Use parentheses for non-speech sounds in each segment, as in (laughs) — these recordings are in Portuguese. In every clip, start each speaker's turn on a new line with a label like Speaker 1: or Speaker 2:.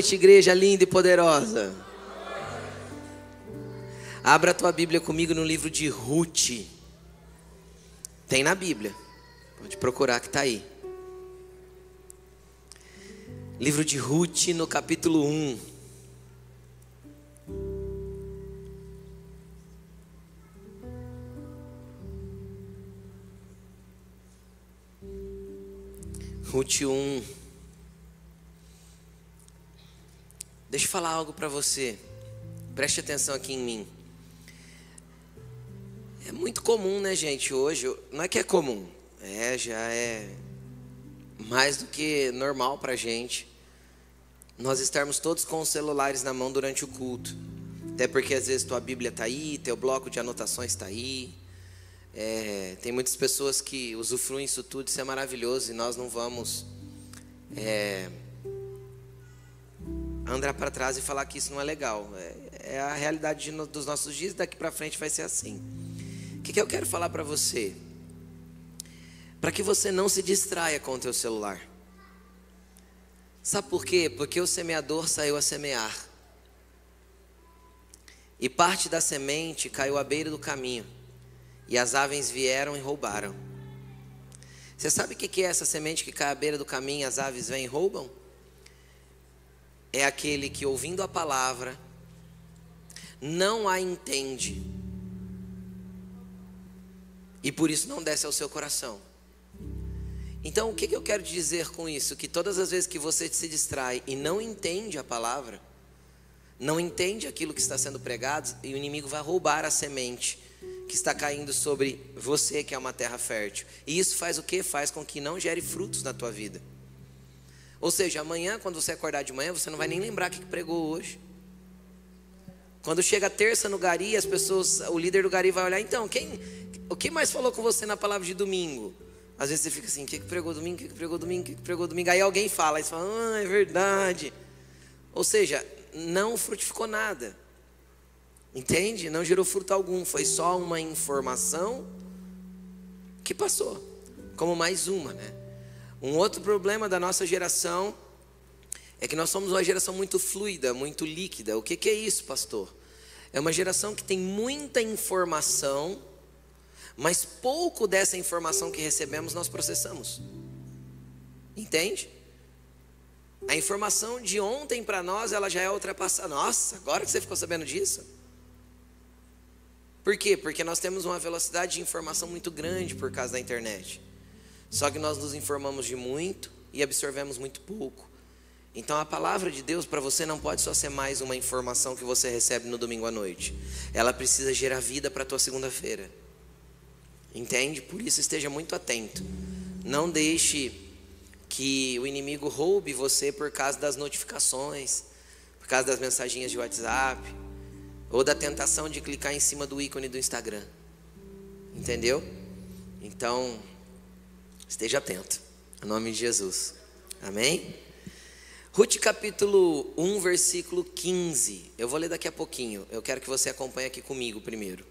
Speaker 1: Noite, igreja linda e poderosa. Abra a tua Bíblia comigo no livro de Ruth. Tem na Bíblia. Pode procurar que está aí. Livro de Ruth, no capítulo 1. Ruth 1. Deixa eu falar algo para você. Preste atenção aqui em mim. É muito comum, né, gente? Hoje, não é que é comum, é já é mais do que normal para gente. Nós estarmos todos com os celulares na mão durante o culto. Até porque às vezes tua Bíblia está aí, teu bloco de anotações está aí. É, tem muitas pessoas que usufruem isso tudo, isso é maravilhoso e nós não vamos é, andar para trás e falar que isso não é legal. É, é a realidade de, dos nossos dias, daqui para frente vai ser assim. O que, que eu quero falar para você? Para que você não se distraia com o teu celular. Sabe por quê? Porque o semeador saiu a semear. E parte da semente caiu à beira do caminho. E as aves vieram e roubaram. Você sabe o que é essa semente que cai à beira do caminho e as aves vêm e roubam? É aquele que, ouvindo a palavra, não a entende e por isso não desce ao seu coração. Então, o que, eu quero dizer com isso? Que todas as vezes que você se distrai e não entende a palavra, não entende aquilo que está sendo pregado, e o inimigo vai roubar a semente que está caindo sobre você, que é uma terra fértil. E isso faz o que? Faz com que não gere frutos na tua vida. Ou seja, amanhã, quando você acordar de manhã, você não vai nem lembrar o que pregou hoje. Quando chega terça no Gari, as pessoas, o líder do Gari vai olhar, então, quem, o que mais falou com você na palavra de domingo? Às vezes você fica assim, o que, que pregou domingo, o que, que pregou domingo, o que, que pregou domingo? Aí alguém fala, aí você fala, ah, é verdade. Ou seja, não frutificou nada. Entende? Não gerou fruto algum, foi só uma informação que passou, como mais uma, né? Um outro problema da nossa geração é que nós somos uma geração muito fluida, muito líquida. O que, que é isso, pastor? É uma geração que tem muita informação, mas pouco dessa informação que recebemos nós processamos. Entende? A informação de ontem para nós, ela já é ultrapassada. Nossa, agora que você ficou sabendo disso? Por quê? Porque nós temos uma velocidade de informação muito grande por causa da internet. Só que nós nos informamos de muito e absorvemos muito pouco. Então a palavra de Deus para você não pode só ser mais uma informação que você recebe no domingo à noite. Ela precisa gerar vida para a tua segunda-feira. Entende? Por isso esteja muito atento. Não deixe que o inimigo roube você por causa das notificações, por causa das mensagens de WhatsApp, ou da tentação de clicar em cima do ícone do Instagram. Entendeu? Então, Esteja atento. Em nome de Jesus. Amém? Ruth capítulo 1, versículo 15. Eu vou ler daqui a pouquinho. Eu quero que você acompanhe aqui comigo primeiro.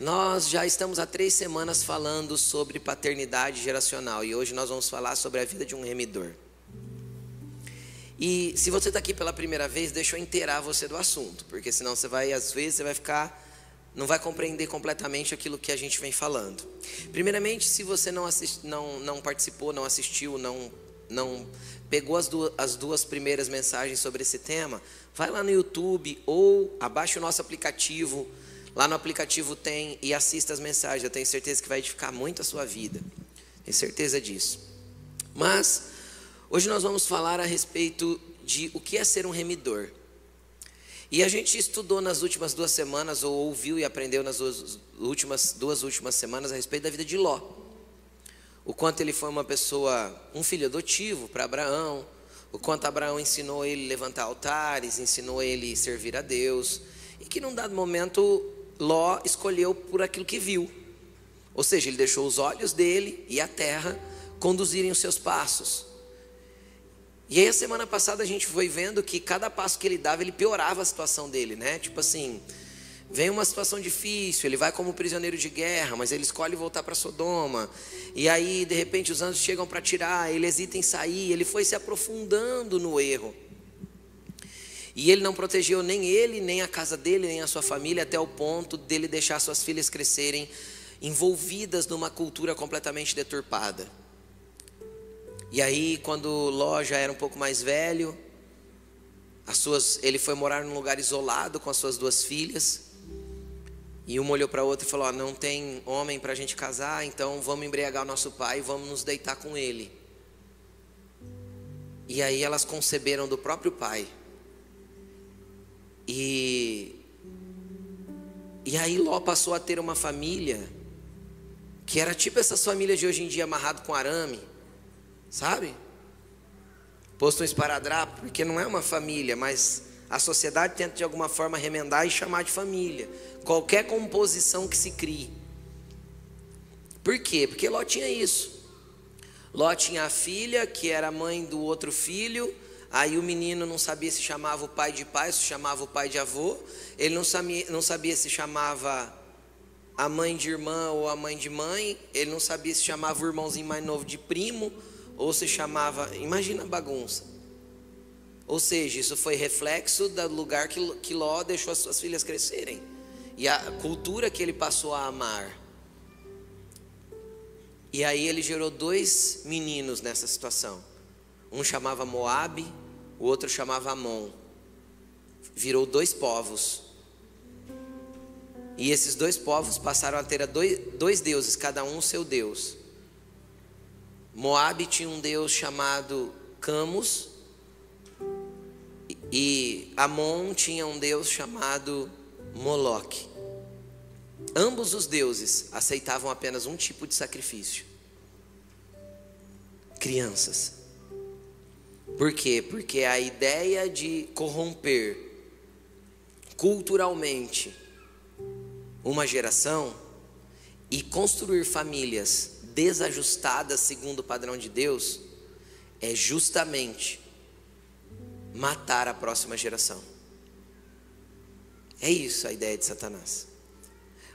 Speaker 1: Nós já estamos há três semanas falando sobre paternidade geracional e hoje nós vamos falar sobre a vida de um remidor. E se você está aqui pela primeira vez, deixa eu inteirar você do assunto, porque senão você vai, às vezes, você vai ficar não vai compreender completamente aquilo que a gente vem falando. Primeiramente, se você não, assist, não, não participou, não assistiu, não, não pegou as duas, as duas primeiras mensagens sobre esse tema, vai lá no YouTube ou abaixe o nosso aplicativo. Lá no aplicativo tem e assista as mensagens. Eu tenho certeza que vai edificar muito a sua vida. Tenho certeza disso. Mas hoje nós vamos falar a respeito de o que é ser um remidor. E a gente estudou nas últimas duas semanas, ou ouviu e aprendeu nas duas últimas, duas últimas semanas a respeito da vida de Ló. O quanto ele foi uma pessoa, um filho adotivo para Abraão, o quanto Abraão ensinou ele levantar altares, ensinou ele a servir a Deus, e que num dado momento Ló escolheu por aquilo que viu. Ou seja, ele deixou os olhos dele e a terra conduzirem os seus passos. E aí a semana passada a gente foi vendo que cada passo que ele dava, ele piorava a situação dele, né? Tipo assim, vem uma situação difícil, ele vai como prisioneiro de guerra, mas ele escolhe voltar para Sodoma. E aí, de repente, os anjos chegam para tirar, ele hesita em sair, ele foi se aprofundando no erro. E ele não protegeu nem ele, nem a casa dele, nem a sua família, até o ponto dele deixar suas filhas crescerem envolvidas numa cultura completamente deturpada. E aí, quando Ló já era um pouco mais velho, as suas, ele foi morar num lugar isolado com as suas duas filhas. E uma olhou para a outra e falou: oh, Não tem homem para a gente casar, então vamos embriagar o nosso pai e vamos nos deitar com ele. E aí elas conceberam do próprio pai. E, e aí Ló passou a ter uma família que era tipo essas famílias de hoje em dia amarrado com arame, sabe? Posto um esparadrapo, porque não é uma família, mas a sociedade tenta de alguma forma remendar e chamar de família. Qualquer composição que se crie. Por quê? Porque Ló tinha isso. Ló tinha a filha, que era mãe do outro filho, Aí o menino não sabia se chamava o pai de pai, se chamava o pai de avô. Ele não sabia, não sabia se chamava a mãe de irmã ou a mãe de mãe. Ele não sabia se chamava o irmãozinho mais novo de primo ou se chamava. Imagina a bagunça. Ou seja, isso foi reflexo do lugar que, que Ló deixou as suas filhas crescerem e a cultura que ele passou a amar. E aí ele gerou dois meninos nessa situação. Um chamava Moabe, o outro chamava Amon. Virou dois povos. E esses dois povos passaram a ter dois, dois deuses, cada um o seu deus. Moabe tinha um deus chamado Camus e Amon tinha um deus chamado Moloque. Ambos os deuses aceitavam apenas um tipo de sacrifício: crianças. Por quê? Porque a ideia de corromper culturalmente uma geração e construir famílias desajustadas segundo o padrão de Deus é justamente matar a próxima geração. É isso a ideia de Satanás.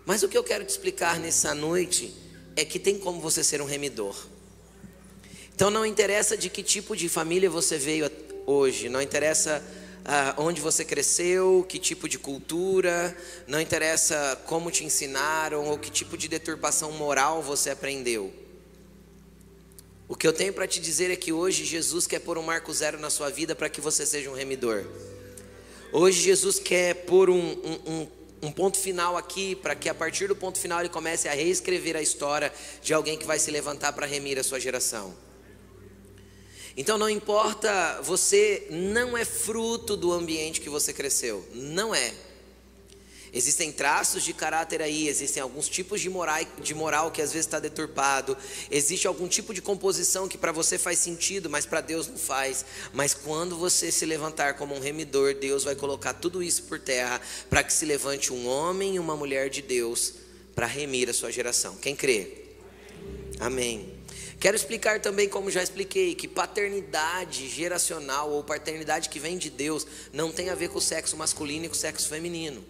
Speaker 1: Mas o que eu quero te explicar nessa noite é que tem como você ser um remidor. Então não interessa de que tipo de família você veio hoje, não interessa ah, onde você cresceu, que tipo de cultura, não interessa como te ensinaram ou que tipo de deturpação moral você aprendeu. O que eu tenho para te dizer é que hoje Jesus quer pôr um marco zero na sua vida para que você seja um remidor. Hoje Jesus quer pôr um, um, um, um ponto final aqui, para que a partir do ponto final ele comece a reescrever a história de alguém que vai se levantar para remir a sua geração. Então não importa, você não é fruto do ambiente que você cresceu, não é. Existem traços de caráter aí, existem alguns tipos de moral, de moral que às vezes está deturpado, existe algum tipo de composição que para você faz sentido, mas para Deus não faz. Mas quando você se levantar como um remidor, Deus vai colocar tudo isso por terra para que se levante um homem e uma mulher de Deus para remir a sua geração. Quem crê? Amém. Quero explicar também, como já expliquei, que paternidade geracional ou paternidade que vem de Deus não tem a ver com o sexo masculino e com o sexo feminino.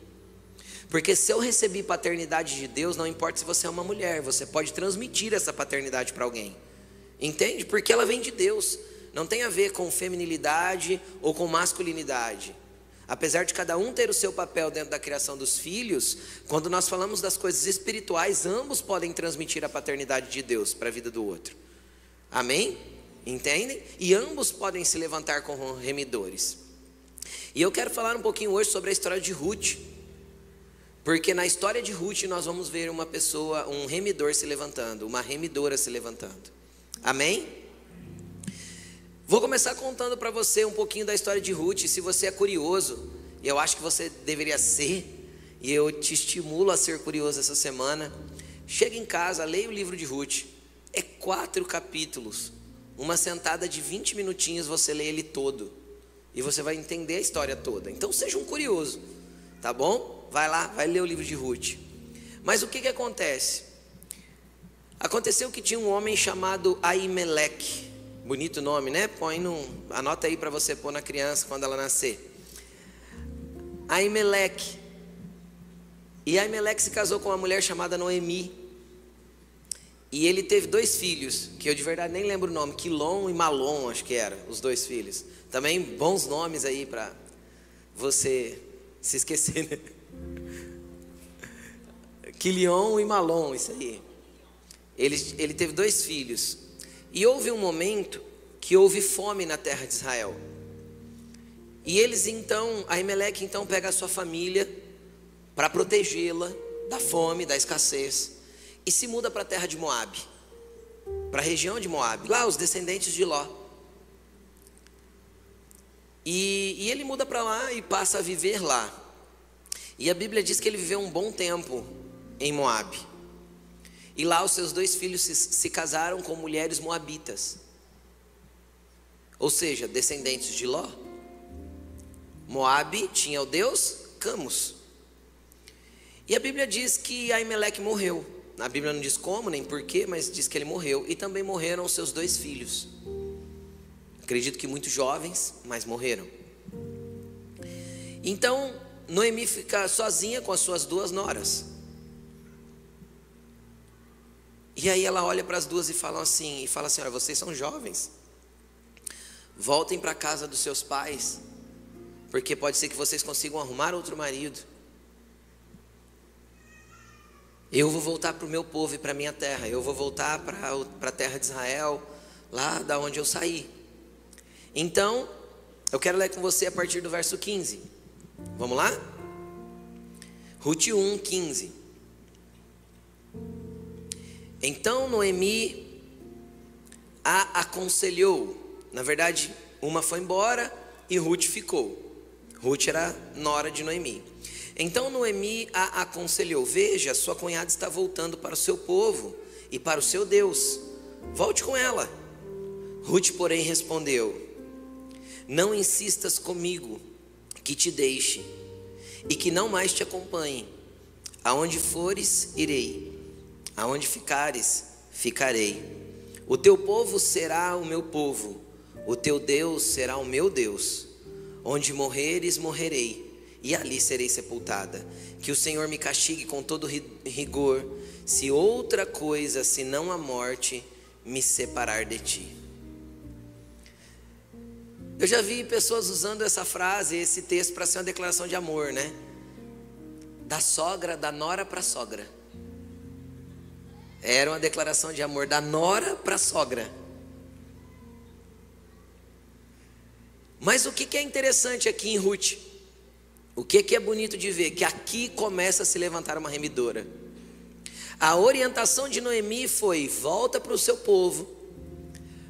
Speaker 1: Porque se eu recebi paternidade de Deus, não importa se você é uma mulher, você pode transmitir essa paternidade para alguém. Entende? Porque ela vem de Deus. Não tem a ver com feminilidade ou com masculinidade. Apesar de cada um ter o seu papel dentro da criação dos filhos, quando nós falamos das coisas espirituais, ambos podem transmitir a paternidade de Deus para a vida do outro. Amém? Entendem? E ambos podem se levantar como remidores. E eu quero falar um pouquinho hoje sobre a história de Ruth. Porque na história de Ruth nós vamos ver uma pessoa, um remidor se levantando, uma remidora se levantando. Amém? Vou começar contando para você um pouquinho da história de Ruth. Se você é curioso, e eu acho que você deveria ser, e eu te estimulo a ser curioso essa semana, chega em casa, leia o livro de Ruth. É quatro capítulos. Uma sentada de 20 minutinhos você lê ele todo. E você vai entender a história toda. Então seja um curioso, tá bom? Vai lá, vai ler o livro de Ruth. Mas o que, que acontece? Aconteceu que tinha um homem chamado Aimeleque. Bonito nome, né? Põe num, anota aí para você pôr na criança quando ela nascer. Aimeleque. E Aimeleque se casou com uma mulher chamada Noemi. E ele teve dois filhos, que eu de verdade nem lembro o nome, Quilom e Malom, acho que era, os dois filhos. Também bons nomes aí para você se esquecer, né? (laughs) Quilion e Malom, isso aí. Ele, ele teve dois filhos. E houve um momento que houve fome na terra de Israel. E eles então, Aimeleque então pega a sua família para protegê-la da fome, da escassez, e se muda para a terra de Moabe, para a região de Moabe, lá os descendentes de Ló. E, e ele muda para lá e passa a viver lá. E a Bíblia diz que ele viveu um bom tempo em Moabe. E lá os seus dois filhos se, se casaram com mulheres moabitas. Ou seja, descendentes de Ló. Moabe tinha o deus Camus. E a Bíblia diz que Aimeleque morreu. A Bíblia não diz como nem porquê, mas diz que ele morreu. E também morreram os seus dois filhos. Acredito que muito jovens, mas morreram. Então, Noemi fica sozinha com as suas duas noras. E aí ela olha para as duas e fala assim, e fala assim: "Olha, vocês são jovens. Voltem para a casa dos seus pais, porque pode ser que vocês consigam arrumar outro marido. Eu vou voltar para o meu povo e para a minha terra. Eu vou voltar para a terra de Israel, lá da onde eu saí. Então, eu quero ler com você a partir do verso 15. Vamos lá? Ruth 1, 15. Então Noemi a aconselhou. Na verdade, uma foi embora e Ruth ficou. Ruth era nora de Noemi. Então Noemi a aconselhou: Veja, sua cunhada está voltando para o seu povo e para o seu Deus. Volte com ela. Ruth, porém, respondeu: não insistas comigo que te deixe e que não mais te acompanhe. Aonde fores, irei. Aonde ficares, ficarei. O teu povo será o meu povo, o teu Deus será o meu Deus. Onde morreres, morrerei, e ali serei sepultada. Que o Senhor me castigue com todo rigor, se outra coisa senão a morte me separar de ti. Eu já vi pessoas usando essa frase, esse texto, para ser uma declaração de amor, né? Da sogra, da nora para a sogra. Era uma declaração de amor da nora para a sogra. Mas o que é interessante aqui em Ruth? O que é bonito de ver? Que aqui começa a se levantar uma remidora. A orientação de Noemi foi: volta para o seu povo,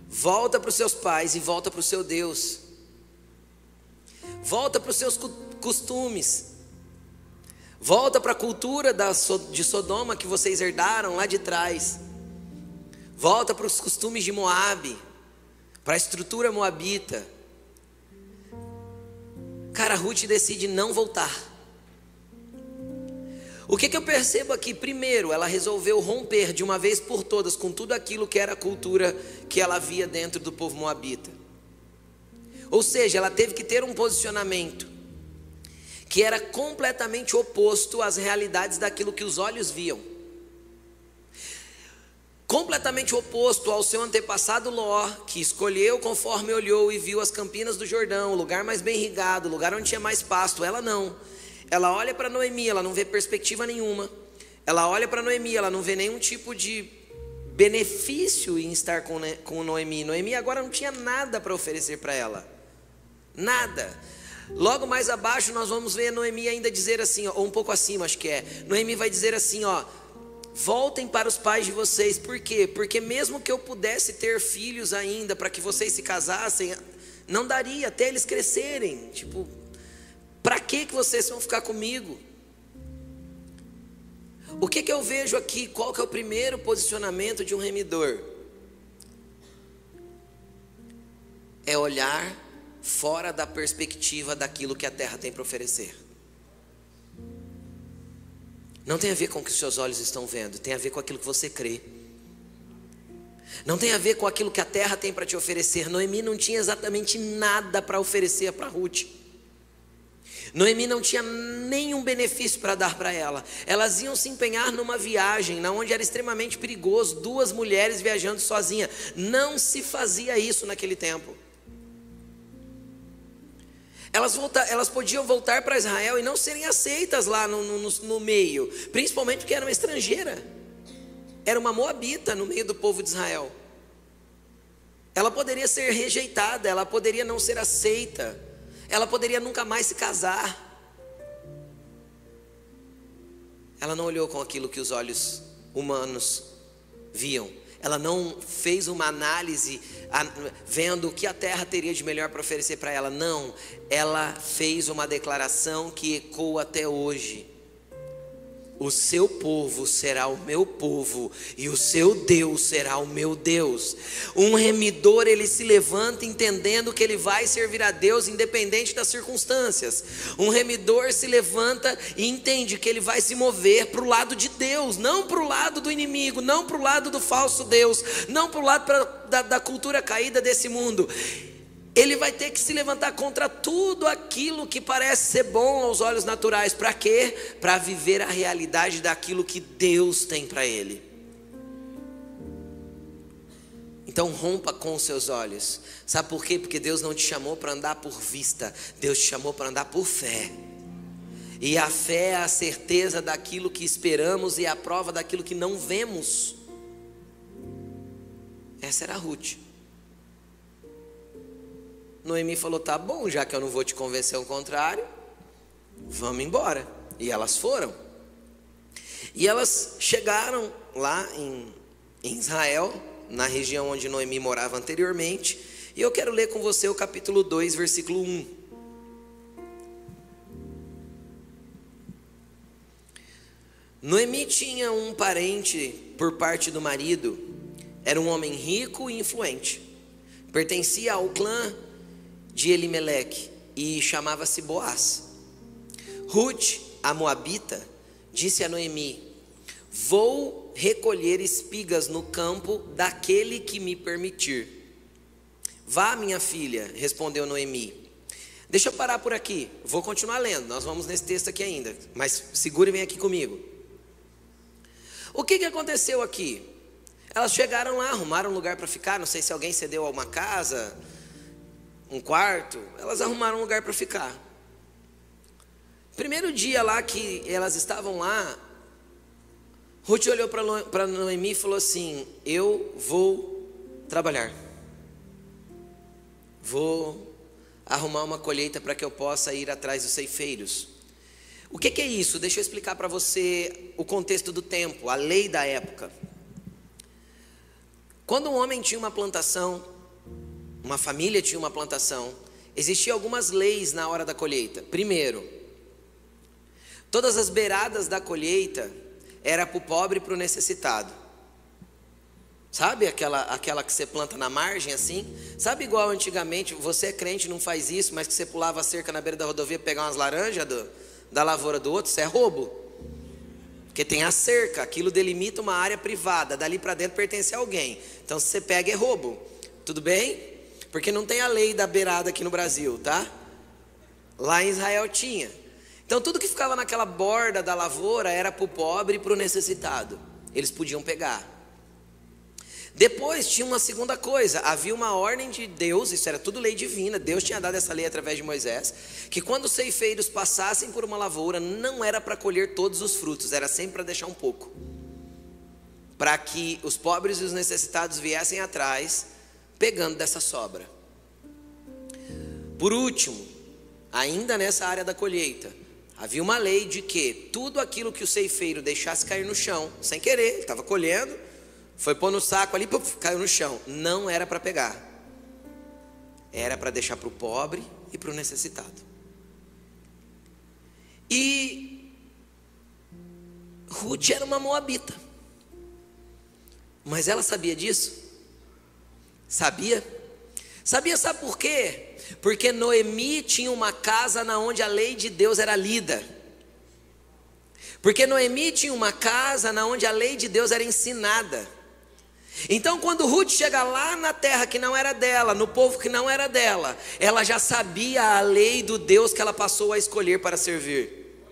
Speaker 1: volta para os seus pais e volta para o seu Deus. Volta para os seus costumes. Volta para a cultura de Sodoma que vocês herdaram lá de trás. Volta para os costumes de Moabe, para a estrutura moabita. Cara, Ruth decide não voltar. O que, que eu percebo aqui? Primeiro, ela resolveu romper de uma vez por todas com tudo aquilo que era a cultura que ela via dentro do povo moabita. Ou seja, ela teve que ter um posicionamento que era completamente oposto às realidades daquilo que os olhos viam. Completamente oposto ao seu antepassado Ló, que escolheu conforme olhou e viu as campinas do Jordão, o lugar mais bem irrigado, o lugar onde tinha mais pasto. Ela não. Ela olha para Noemi, ela não vê perspectiva nenhuma. Ela olha para Noemi, ela não vê nenhum tipo de benefício em estar com, com Noemi. Noemi agora não tinha nada para oferecer para ela. Nada. Logo mais abaixo nós vamos ver Noemi ainda dizer assim, ou um pouco acima, acho que é. Noemi vai dizer assim, ó: Voltem para os pais de vocês. Por quê? Porque mesmo que eu pudesse ter filhos ainda para que vocês se casassem, não daria até eles crescerem. Tipo, para que que vocês vão ficar comigo? O que que eu vejo aqui? Qual que é o primeiro posicionamento de um remidor? É olhar fora da perspectiva daquilo que a terra tem para oferecer. Não tem a ver com o que os seus olhos estão vendo, tem a ver com aquilo que você crê. Não tem a ver com aquilo que a terra tem para te oferecer. Noemi não tinha exatamente nada para oferecer para Ruth. Noemi não tinha nenhum benefício para dar para ela. Elas iam se empenhar numa viagem na onde era extremamente perigoso, duas mulheres viajando sozinha. Não se fazia isso naquele tempo. Elas, volta, elas podiam voltar para Israel e não serem aceitas lá no, no, no meio, principalmente porque era uma estrangeira, era uma moabita no meio do povo de Israel. Ela poderia ser rejeitada, ela poderia não ser aceita, ela poderia nunca mais se casar. Ela não olhou com aquilo que os olhos humanos viam. Ela não fez uma análise vendo o que a terra teria de melhor para oferecer para ela. Não, ela fez uma declaração que ecoa até hoje. O seu povo será o meu povo e o seu Deus será o meu Deus. Um remidor, ele se levanta entendendo que ele vai servir a Deus independente das circunstâncias. Um remidor se levanta e entende que ele vai se mover para o lado de Deus, não para o lado do inimigo, não para o lado do falso Deus, não para o lado pra, da, da cultura caída desse mundo ele vai ter que se levantar contra tudo aquilo que parece ser bom aos olhos naturais. Para quê? Para viver a realidade daquilo que Deus tem para ele. Então rompa com os seus olhos. Sabe por quê? Porque Deus não te chamou para andar por vista, Deus te chamou para andar por fé. E a fé é a certeza daquilo que esperamos e a prova daquilo que não vemos. Essa era a Ruth. Noemi falou: tá bom, já que eu não vou te convencer ao contrário, vamos embora. E elas foram. E elas chegaram lá em, em Israel, na região onde Noemi morava anteriormente. E eu quero ler com você o capítulo 2, versículo 1. Noemi tinha um parente por parte do marido, era um homem rico e influente, pertencia ao clã de Elimeleque e chamava-se Boaz. Ruth, a moabita, disse a Noemi: Vou recolher espigas no campo daquele que me permitir. Vá, minha filha, respondeu Noemi. Deixa eu parar por aqui, vou continuar lendo, nós vamos nesse texto aqui ainda, mas segure e vem aqui comigo. O que, que aconteceu aqui? Elas chegaram lá, arrumaram um lugar para ficar, não sei se alguém cedeu a uma casa, um quarto, elas arrumaram um lugar para ficar. Primeiro dia lá que elas estavam lá, Ruth olhou para Noemi e falou assim: Eu vou trabalhar, vou arrumar uma colheita para que eu possa ir atrás dos ceifeiros. O que, que é isso? Deixa eu explicar para você o contexto do tempo, a lei da época. Quando um homem tinha uma plantação, uma família tinha uma plantação, existiam algumas leis na hora da colheita. Primeiro, todas as beiradas da colheita era para o pobre e para o necessitado. Sabe aquela, aquela que você planta na margem assim? Sabe igual antigamente, você é crente, não faz isso, mas que você pulava a cerca na beira da rodovia pegar umas laranjas do, da lavoura do outro, isso é roubo. Porque tem a cerca, aquilo delimita uma área privada, dali para dentro pertence a alguém. Então se você pega é roubo. Tudo bem? Porque não tem a lei da beirada aqui no Brasil, tá? Lá em Israel tinha. Então tudo que ficava naquela borda da lavoura era para o pobre e para o necessitado. Eles podiam pegar. Depois tinha uma segunda coisa, havia uma ordem de Deus, isso era tudo lei divina, Deus tinha dado essa lei através de Moisés, que quando os ceifeiros passassem por uma lavoura, não era para colher todos os frutos, era sempre para deixar um pouco. Para que os pobres e os necessitados viessem atrás pegando dessa sobra. Por último, ainda nessa área da colheita, havia uma lei de que tudo aquilo que o ceifeiro deixasse cair no chão, sem querer, ele estava colhendo, foi pôr no saco ali, puf, caiu no chão, não era para pegar, era para deixar para o pobre e para o necessitado. E Ruth era uma moabita, mas ela sabia disso? Sabia? Sabia, sabe por quê? Porque Noemi tinha uma casa na onde a lei de Deus era lida. Porque Noemi tinha uma casa na onde a lei de Deus era ensinada. Então, quando Ruth chega lá na terra que não era dela, no povo que não era dela, ela já sabia a lei do Deus que ela passou a escolher para servir.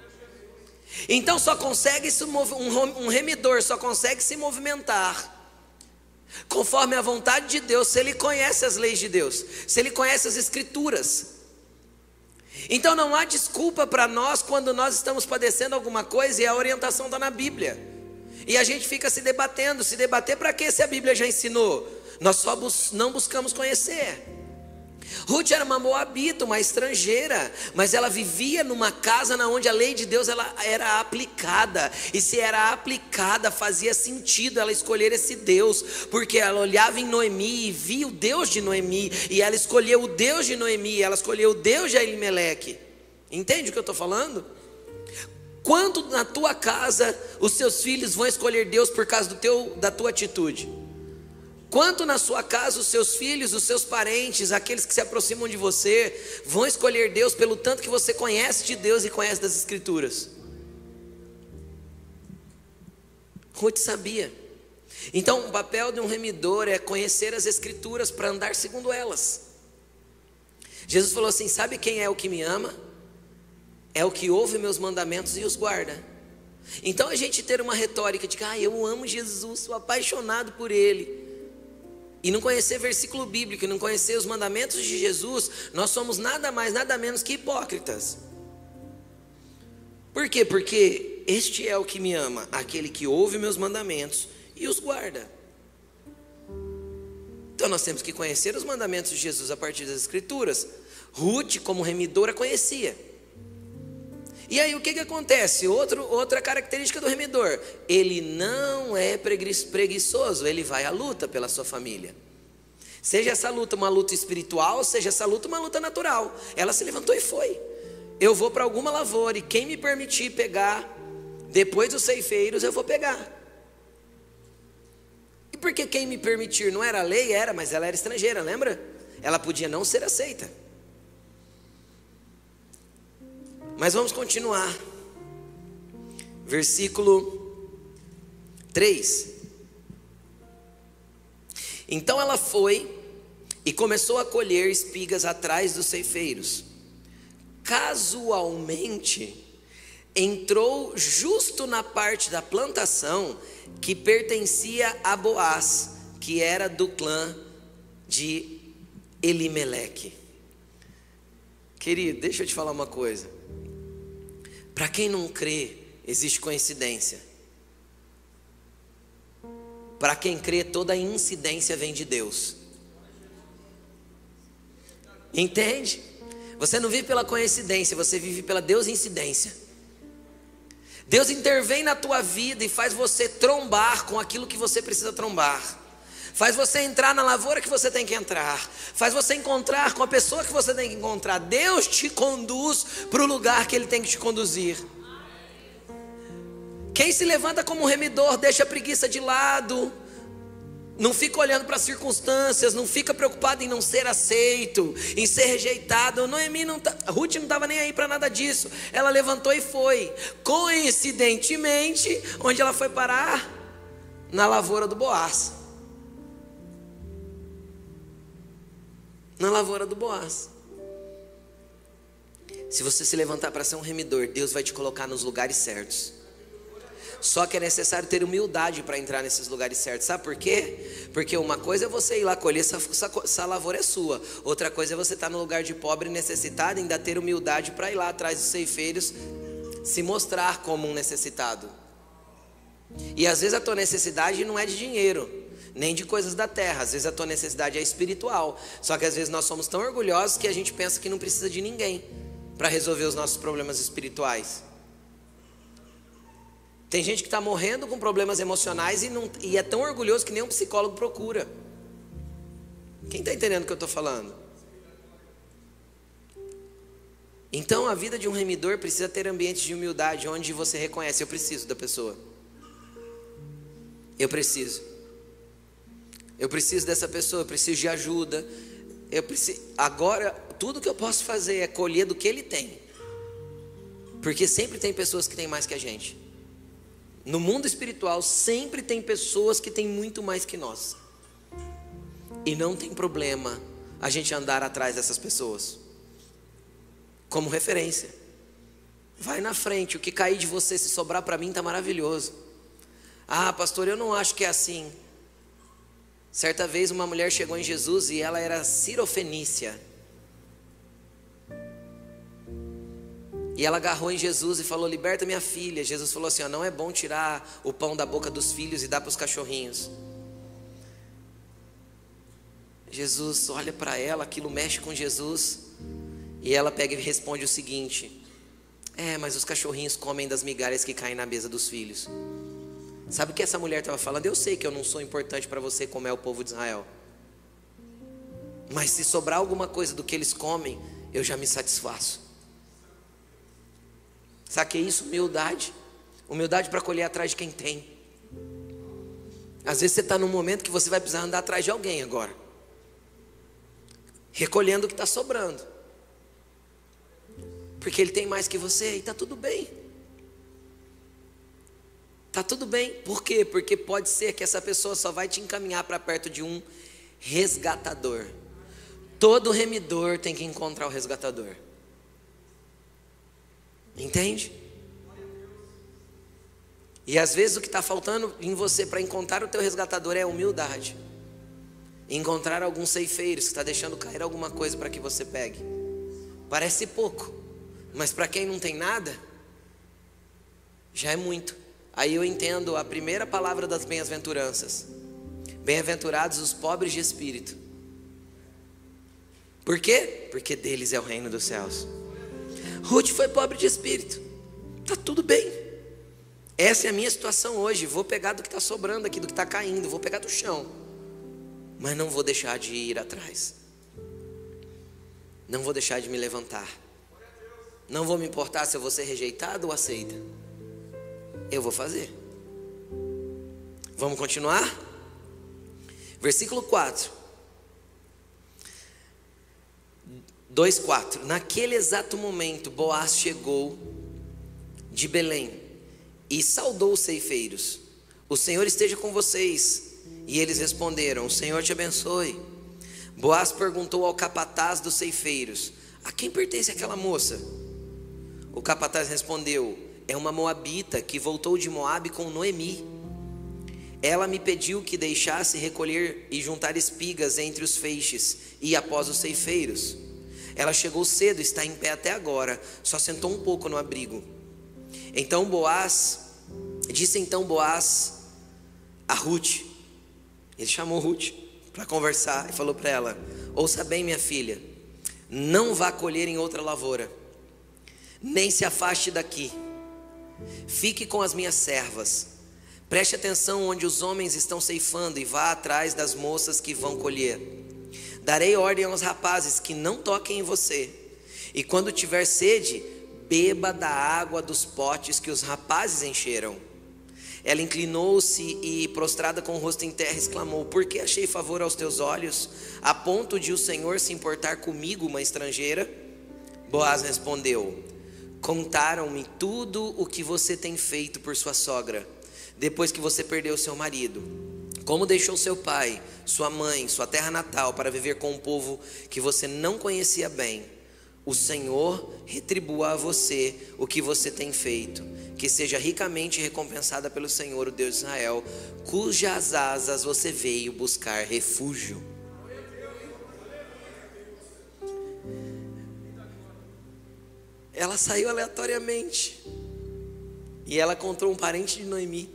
Speaker 1: Então, só consegue se um remidor só consegue se movimentar conforme a vontade de Deus, se ele conhece as leis de Deus, se ele conhece as escrituras. Então não há desculpa para nós quando nós estamos padecendo alguma coisa e a orientação está na Bíblia. E a gente fica se debatendo, se debater para quê se a Bíblia já ensinou? Nós só bus não buscamos conhecer. Ruth era uma moabita, uma estrangeira, mas ela vivia numa casa na onde a lei de Deus ela era aplicada. E se era aplicada, fazia sentido ela escolher esse Deus, porque ela olhava em Noemi e via o Deus de Noemi, e ela escolheu o Deus de Noemi, ela escolheu o Deus de Elimelec. Entende o que eu estou falando? Quando na tua casa os seus filhos vão escolher Deus por causa do teu, da tua atitude? Quanto na sua casa os seus filhos, os seus parentes, aqueles que se aproximam de você, vão escolher Deus pelo tanto que você conhece de Deus e conhece das Escrituras? Ruth sabia. Então, o papel de um remidor é conhecer as Escrituras para andar segundo elas. Jesus falou assim: Sabe quem é o que me ama? É o que ouve meus mandamentos e os guarda. Então, a gente ter uma retórica de que ah, eu amo Jesus, sou apaixonado por Ele e não conhecer versículo bíblico, e não conhecer os mandamentos de Jesus, nós somos nada mais, nada menos que hipócritas. Por quê? Porque este é o que me ama, aquele que ouve meus mandamentos e os guarda. Então nós temos que conhecer os mandamentos de Jesus a partir das Escrituras. Ruth, como remidora, conhecia. E aí o que, que acontece? Outro, outra característica do remidor: ele não é preguiçoso, ele vai à luta pela sua família. Seja essa luta uma luta espiritual, seja essa luta uma luta natural. Ela se levantou e foi. Eu vou para alguma lavoura e quem me permitir pegar depois dos ceifeiros, eu vou pegar. E porque quem me permitir não era lei, era, mas ela era estrangeira, lembra? Ela podia não ser aceita. Mas vamos continuar. Versículo 3. Então ela foi e começou a colher espigas atrás dos ceifeiros. Casualmente, entrou justo na parte da plantação que pertencia a Boaz, que era do clã de Elimeleque. Querido, deixa eu te falar uma coisa. Para quem não crê, existe coincidência. Para quem crê, toda incidência vem de Deus. Entende? Você não vive pela coincidência, você vive pela Deus incidência. Deus intervém na tua vida e faz você trombar com aquilo que você precisa trombar. Faz você entrar na lavoura que você tem que entrar. Faz você encontrar com a pessoa que você tem que encontrar. Deus te conduz para o lugar que Ele tem que te conduzir. Quem se levanta como um remidor, deixa a preguiça de lado. Não fica olhando para as circunstâncias, não fica preocupado em não ser aceito, em ser rejeitado. Noemi não tá, Ruth não estava nem aí para nada disso. Ela levantou e foi. Coincidentemente, onde ela foi parar? Na lavoura do Boaz. Na lavoura do Boaz. Se você se levantar para ser um remidor, Deus vai te colocar nos lugares certos. Só que é necessário ter humildade para entrar nesses lugares certos. Sabe por quê? Porque uma coisa é você ir lá colher, essa, essa, essa lavoura é sua. Outra coisa é você estar tá no lugar de pobre e necessitado ainda ter humildade para ir lá atrás dos ceifeiros, se mostrar como um necessitado. E às vezes a tua necessidade não é de dinheiro nem de coisas da terra. Às vezes a tua necessidade é espiritual. Só que às vezes nós somos tão orgulhosos que a gente pensa que não precisa de ninguém para resolver os nossos problemas espirituais. Tem gente que está morrendo com problemas emocionais e, não, e é tão orgulhoso que nem um psicólogo procura. Quem está entendendo o que eu estou falando? Então a vida de um remidor precisa ter ambientes de humildade onde você reconhece: eu preciso da pessoa. Eu preciso. Eu preciso dessa pessoa, eu preciso de ajuda. Eu preciso, agora, tudo que eu posso fazer é colher do que ele tem. Porque sempre tem pessoas que têm mais que a gente. No mundo espiritual, sempre tem pessoas que têm muito mais que nós. E não tem problema a gente andar atrás dessas pessoas. Como referência. Vai na frente, o que cair de você, se sobrar para mim, está maravilhoso. Ah, pastor, eu não acho que é assim. Certa vez uma mulher chegou em Jesus e ela era cirofenícia. E ela agarrou em Jesus e falou: Liberta minha filha. Jesus falou assim: ó, Não é bom tirar o pão da boca dos filhos e dar para os cachorrinhos. Jesus olha para ela, aquilo mexe com Jesus. E ela pega e responde o seguinte: É, mas os cachorrinhos comem das migalhas que caem na mesa dos filhos. Sabe o que essa mulher estava falando? Eu sei que eu não sou importante para você como é o povo de Israel. Mas se sobrar alguma coisa do que eles comem, eu já me satisfaço. Sabe que é isso? Humildade. Humildade para colher atrás de quem tem. Às vezes você está num momento que você vai precisar andar atrás de alguém agora. Recolhendo o que está sobrando. Porque ele tem mais que você e está tudo bem. Está tudo bem. Por quê? Porque pode ser que essa pessoa só vai te encaminhar para perto de um resgatador. Todo remidor tem que encontrar o resgatador. Entende? E às vezes o que está faltando em você para encontrar o teu resgatador é humildade. Encontrar alguns ceifeiros que está deixando cair alguma coisa para que você pegue. Parece pouco, mas para quem não tem nada, já é muito. Aí eu entendo a primeira palavra das bem-aventuranças. Bem-aventurados os pobres de espírito por quê? Porque deles é o reino dos céus. Ruth foi pobre de espírito. Tá tudo bem. Essa é a minha situação hoje. Vou pegar do que está sobrando aqui, do que está caindo, vou pegar do chão. Mas não vou deixar de ir atrás. Não vou deixar de me levantar. Não vou me importar se eu vou ser rejeitado ou aceita. Eu vou fazer. Vamos continuar? Versículo 4. 2,4: Naquele exato momento, Boaz chegou de Belém e saudou os ceifeiros: O Senhor esteja com vocês. E eles responderam: O Senhor te abençoe. Boaz perguntou ao capataz dos ceifeiros: A quem pertence aquela moça? O capataz respondeu: É uma moabita que voltou de Moabe com Noemi. Ela me pediu que deixasse recolher e juntar espigas entre os feixes e após os ceifeiros. Ela chegou cedo, está em pé até agora, só sentou um pouco no abrigo. Então Boaz, disse então Boaz a Ruth, ele chamou Ruth para conversar e falou para ela: Ouça bem, minha filha, não vá colher em outra lavoura, nem se afaste daqui, fique com as minhas servas. Preste atenção onde os homens estão ceifando e vá atrás das moças que vão colher. Darei ordem aos rapazes que não toquem em você. E quando tiver sede, beba da água dos potes que os rapazes encheram. Ela inclinou-se e, prostrada com o rosto em terra, exclamou: Por que achei favor aos teus olhos, a ponto de o Senhor se importar comigo, uma estrangeira? Boaz respondeu: Contaram-me tudo o que você tem feito por sua sogra, depois que você perdeu seu marido como deixou seu pai, sua mãe, sua terra natal para viver com um povo que você não conhecia bem, o Senhor retribua a você o que você tem feito, que seja ricamente recompensada pelo Senhor, o Deus de Israel, cujas asas você veio buscar refúgio. Ela saiu aleatoriamente e ela encontrou um parente de Noemi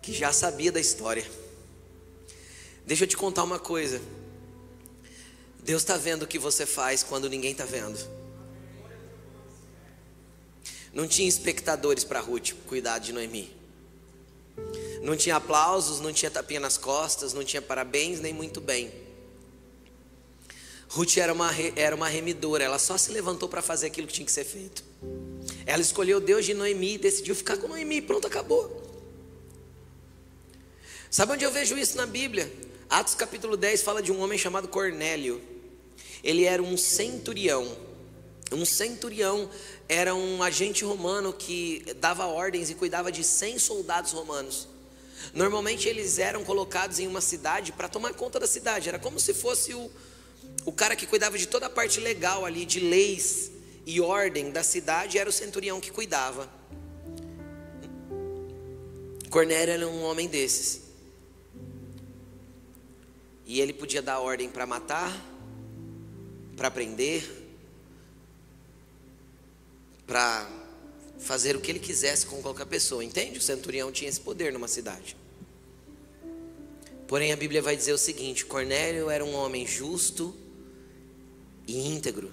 Speaker 1: que já sabia da história. Deixa eu te contar uma coisa. Deus está vendo o que você faz quando ninguém está vendo. Não tinha espectadores para Ruth cuidar de Noemi. Não tinha aplausos, não tinha tapinha nas costas, não tinha parabéns, nem muito bem. Ruth era uma, era uma remidora, ela só se levantou para fazer aquilo que tinha que ser feito. Ela escolheu Deus de Noemi e decidiu ficar com Noemi, pronto, acabou. Sabe onde eu vejo isso na Bíblia? Atos capítulo 10 fala de um homem chamado Cornélio. Ele era um centurião. Um centurião era um agente romano que dava ordens e cuidava de 100 soldados romanos. Normalmente eles eram colocados em uma cidade para tomar conta da cidade. Era como se fosse o, o cara que cuidava de toda a parte legal ali, de leis e ordem da cidade, era o centurião que cuidava. Cornélio era um homem desses. E ele podia dar ordem para matar, para prender, para fazer o que ele quisesse com qualquer pessoa, entende? O centurião tinha esse poder numa cidade. Porém, a Bíblia vai dizer o seguinte: Cornélio era um homem justo e íntegro,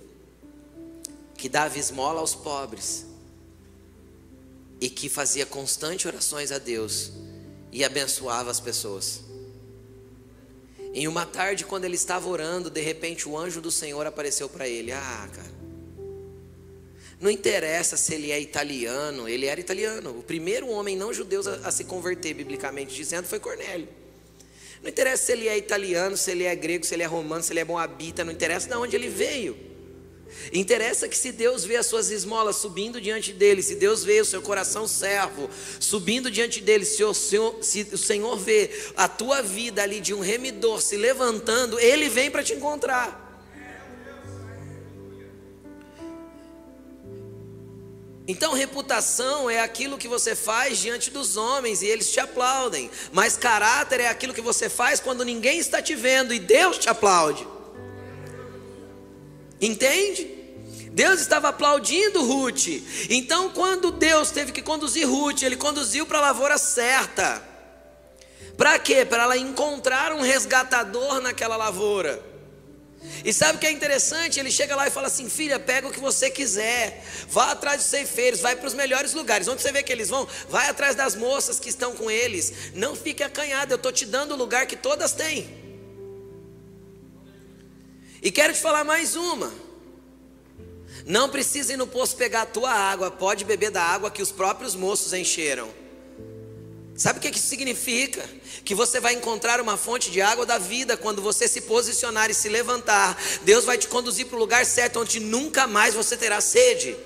Speaker 1: que dava esmola aos pobres e que fazia constante orações a Deus e abençoava as pessoas. Em uma tarde, quando ele estava orando, de repente o anjo do Senhor apareceu para ele. Ah, cara, não interessa se ele é italiano, ele era italiano. O primeiro homem não judeu a, a se converter, biblicamente dizendo, foi Cornélio. Não interessa se ele é italiano, se ele é grego, se ele é romano, se ele é moabita, não interessa de onde ele veio. Interessa que se Deus vê as suas esmolas subindo diante dele, se Deus vê o seu coração servo subindo diante dele, se o, Senhor, se o Senhor vê a tua vida ali de um remidor se levantando, ele vem para te encontrar. Então, reputação é aquilo que você faz diante dos homens e eles te aplaudem, mas caráter é aquilo que você faz quando ninguém está te vendo e Deus te aplaude. Entende? Deus estava aplaudindo Ruth. Então, quando Deus teve que conduzir Ruth, ele conduziu para a lavoura certa. Para quê? Para ela encontrar um resgatador naquela lavoura. E sabe o que é interessante? Ele chega lá e fala assim: Filha, pega o que você quiser, vá atrás dos ceifeiros, vai para os melhores lugares. Onde você vê que eles vão? Vai atrás das moças que estão com eles. Não fique acanhado, eu estou te dando o lugar que todas têm. E quero te falar mais uma. Não precisa ir no poço pegar a tua água, pode beber da água que os próprios moços encheram. Sabe o que isso significa? Que você vai encontrar uma fonte de água da vida quando você se posicionar e se levantar. Deus vai te conduzir para o lugar certo onde nunca mais você terá sede.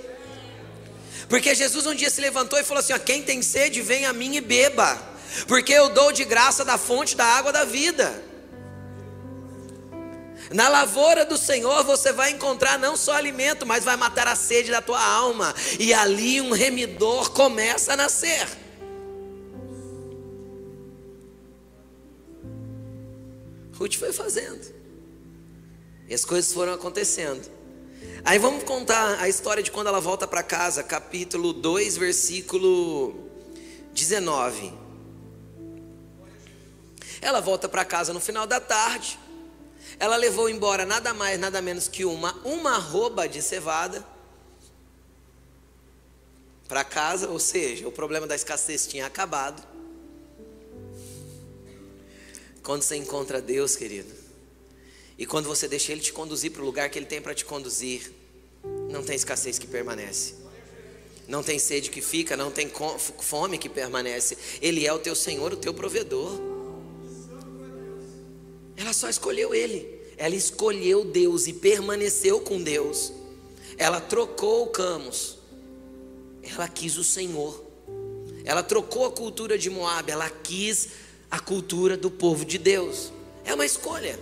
Speaker 1: Porque Jesus um dia se levantou e falou assim: ó, quem tem sede, vem a mim e beba, porque eu dou de graça da fonte da água da vida. Na lavoura do Senhor você vai encontrar não só alimento, mas vai matar a sede da tua alma, e ali um remidor começa a nascer. Ruth foi fazendo. E as coisas foram acontecendo. Aí vamos contar a história de quando ela volta para casa, capítulo 2, versículo 19. Ela volta para casa no final da tarde. Ela levou embora nada mais, nada menos que uma uma arroba de cevada para casa, ou seja, o problema da escassez tinha acabado. Quando você encontra Deus, querido, e quando você deixa Ele te conduzir para o lugar que Ele tem para te conduzir, não tem escassez que permanece, não tem sede que fica, não tem fome que permanece. Ele é o teu Senhor, o teu provedor. Ela só escolheu Ele, ela escolheu Deus e permaneceu com Deus. Ela trocou o Camus, ela quis o Senhor. Ela trocou a cultura de Moab, ela quis a cultura do povo de Deus. É uma escolha.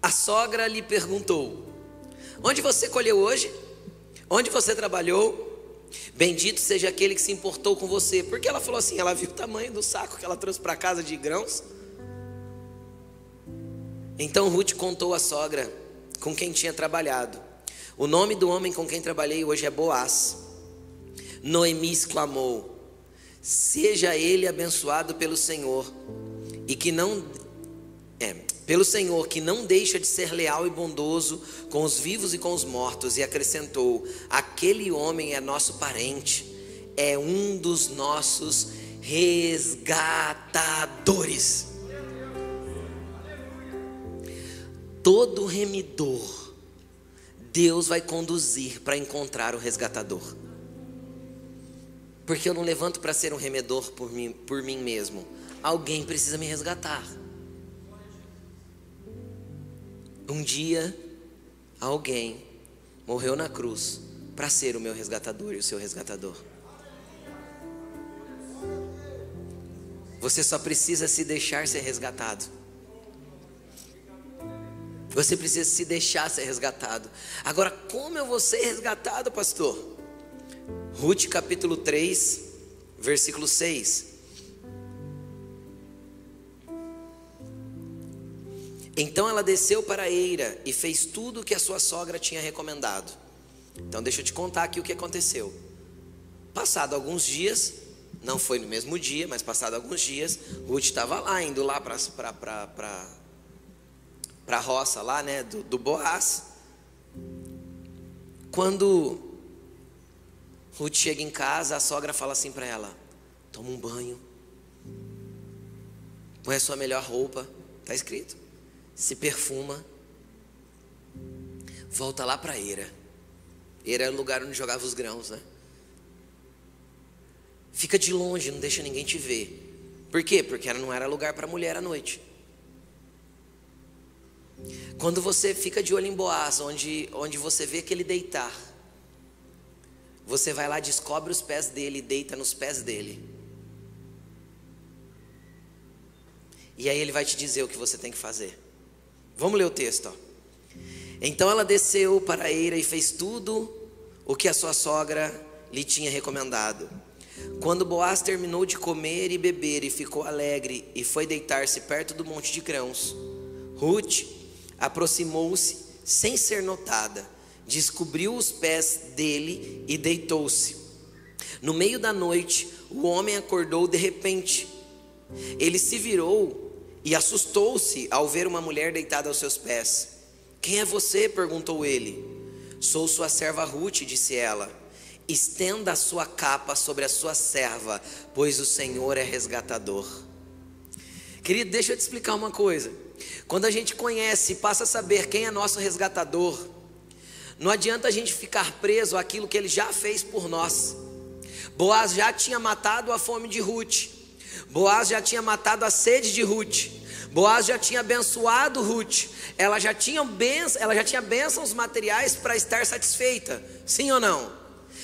Speaker 1: A sogra lhe perguntou: Onde você colheu hoje? Onde você trabalhou? Bendito seja aquele que se importou com você. Porque ela falou assim: ela viu o tamanho do saco que ela trouxe para casa de grãos. Então Ruth contou à sogra com quem tinha trabalhado. O nome do homem com quem trabalhei hoje é Boaz. Noemi exclamou: Seja ele abençoado pelo Senhor e que não é, pelo Senhor que não deixa de ser leal e bondoso com os vivos e com os mortos e acrescentou: aquele homem é nosso parente, é um dos nossos resgatadores. Todo remidor Deus vai conduzir para encontrar o resgatador. Porque eu não levanto para ser um remedor por mim, por mim mesmo. Alguém precisa me resgatar. Um dia, alguém morreu na cruz para ser o meu resgatador e o seu resgatador. Você só precisa se deixar ser resgatado. Você precisa se deixar ser resgatado. Agora, como eu vou ser resgatado, pastor? Ruth capítulo 3, versículo 6. Então ela desceu para a eira e fez tudo o que a sua sogra tinha recomendado. Então deixa eu te contar aqui o que aconteceu. Passado alguns dias, não foi no mesmo dia, mas passado alguns dias, Ruth estava lá, indo lá para a roça lá, né, do, do Boaz. Quando Ruth chega em casa, a sogra fala assim para ela: toma um banho, põe a sua melhor roupa, está escrito, se perfuma, volta lá para eira. Eira era o lugar onde jogava os grãos, né? Fica de longe, não deixa ninguém te ver. Por quê? Porque não era lugar para mulher à noite. Quando você fica de olho em Boaz, onde, onde você vê que ele deitar, você vai lá, descobre os pés dele e deita nos pés dele. E aí ele vai te dizer o que você tem que fazer. Vamos ler o texto. Ó. Então ela desceu para a eira e fez tudo o que a sua sogra lhe tinha recomendado. Quando Boaz terminou de comer e beber e ficou alegre e foi deitar-se perto do monte de grãos, Ruth aproximou-se sem ser notada, descobriu os pés dele e deitou-se. No meio da noite, o homem acordou de repente. Ele se virou e assustou-se ao ver uma mulher deitada aos seus pés. Quem é você? perguntou ele. Sou sua serva Ruth, disse ela. Estenda a sua capa sobre a sua serva, pois o Senhor é resgatador. Querido, deixa eu te explicar uma coisa. Quando a gente conhece e passa a saber quem é nosso resgatador, não adianta a gente ficar preso àquilo que ele já fez por nós. Boaz já tinha matado a fome de Ruth. Boaz já tinha matado a sede de Ruth. Boaz já tinha abençoado Ruth. Ela já tinha, ela já tinha bênçãos materiais para estar satisfeita. Sim ou não?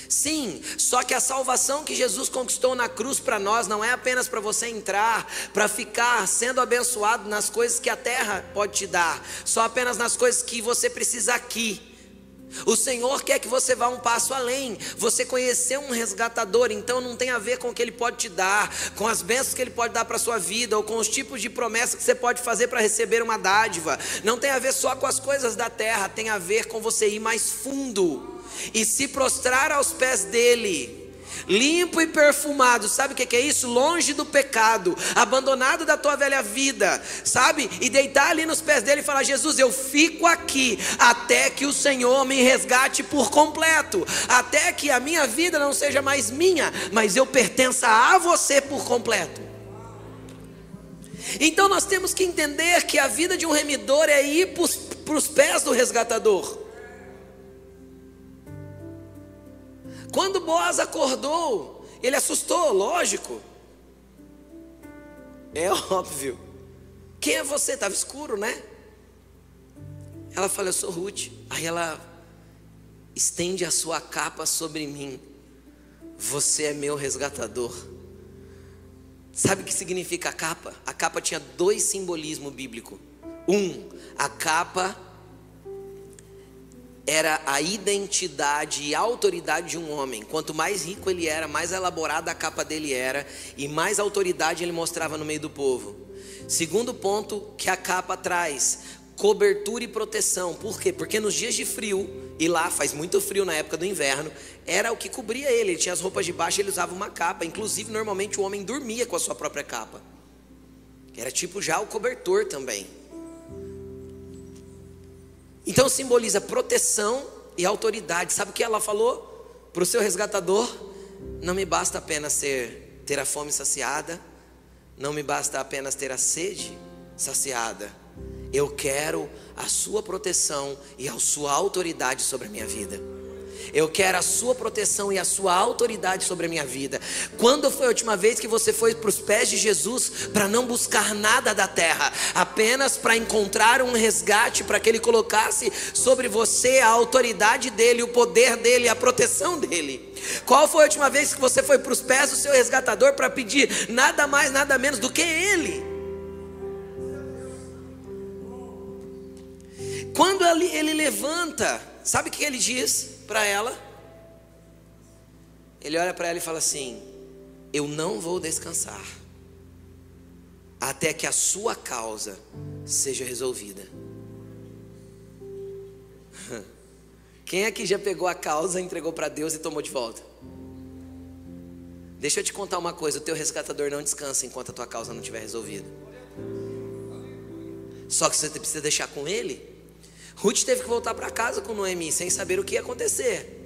Speaker 1: Sim, só que a salvação que Jesus conquistou na cruz para nós não é apenas para você entrar, para ficar sendo abençoado nas coisas que a terra pode te dar, só apenas nas coisas que você precisa aqui. O Senhor quer que você vá um passo além. Você conhecer um resgatador, então não tem a ver com o que ele pode te dar, com as bênçãos que ele pode dar para a sua vida, ou com os tipos de promessas que você pode fazer para receber uma dádiva. Não tem a ver só com as coisas da terra, tem a ver com você ir mais fundo e se prostrar aos pés dele limpo e perfumado, sabe o que é isso? Longe do pecado, abandonado da tua velha vida, sabe? E deitar ali nos pés dele e falar: Jesus, eu fico aqui até que o Senhor me resgate por completo, até que a minha vida não seja mais minha, mas eu pertença a você por completo. Então nós temos que entender que a vida de um remidor é ir para os pés do resgatador. Quando Boaz acordou, ele assustou, lógico. É (laughs) óbvio. Quem é você? Estava escuro, né? Ela fala, eu sou Ruth. Aí ela estende a sua capa sobre mim. Você é meu resgatador. Sabe o que significa a capa? A capa tinha dois simbolismos bíblicos. Um, a capa era a identidade e autoridade de um homem. Quanto mais rico ele era, mais elaborada a capa dele era e mais autoridade ele mostrava no meio do povo. Segundo ponto que a capa traz, cobertura e proteção. Por quê? Porque nos dias de frio, e lá faz muito frio na época do inverno, era o que cobria ele. Ele tinha as roupas de baixo, ele usava uma capa. Inclusive, normalmente o homem dormia com a sua própria capa. Era tipo já o cobertor também. Então simboliza proteção e autoridade. Sabe o que ela falou para o seu resgatador? Não me basta apenas ser, ter a fome saciada, não me basta apenas ter a sede saciada. Eu quero a sua proteção e a sua autoridade sobre a minha vida. Eu quero a sua proteção e a sua autoridade sobre a minha vida. Quando foi a última vez que você foi para os pés de Jesus para não buscar nada da terra, apenas para encontrar um resgate para que ele colocasse sobre você a autoridade dele, o poder dele, a proteção dele? Qual foi a última vez que você foi para os pés do seu resgatador para pedir nada mais, nada menos do que ele? Quando ele, ele levanta, sabe o que ele diz? Para ela. Ele olha para ela e fala assim: Eu não vou descansar até que a sua causa seja resolvida. (laughs) Quem é que já pegou a causa, entregou para Deus e tomou de volta? Deixa eu te contar uma coisa: o teu resgatador não descansa enquanto a tua causa não estiver resolvida. Só que você precisa deixar com ele. Ruth teve que voltar para casa com Noemi sem saber o que ia acontecer.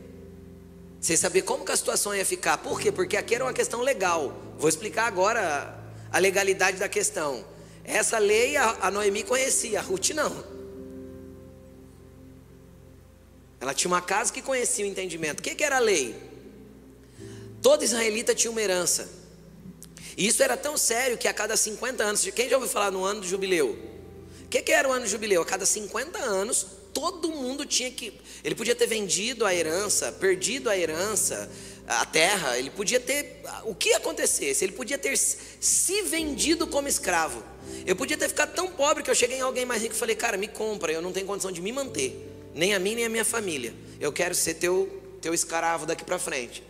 Speaker 1: Sem saber como que a situação ia ficar. Por quê? Porque aqui era uma questão legal. Vou explicar agora a legalidade da questão. Essa lei a, Noemi conhecia, a Ruth não. Ela tinha uma casa que conhecia o entendimento. O que, que era a lei? Todo israelita tinha uma herança. E isso era tão sério que a cada 50 anos, quem já ouviu falar no ano do jubileu? O que, que era o ano do jubileu? A cada 50 anos, todo mundo tinha que. Ele podia ter vendido a herança, perdido a herança, a terra, ele podia ter. O que acontecesse? Ele podia ter se vendido como escravo. Eu podia ter ficado tão pobre que eu cheguei em alguém mais rico e falei, cara, me compra, eu não tenho condição de me manter, nem a mim nem a minha família. Eu quero ser teu, teu escravo daqui para frente.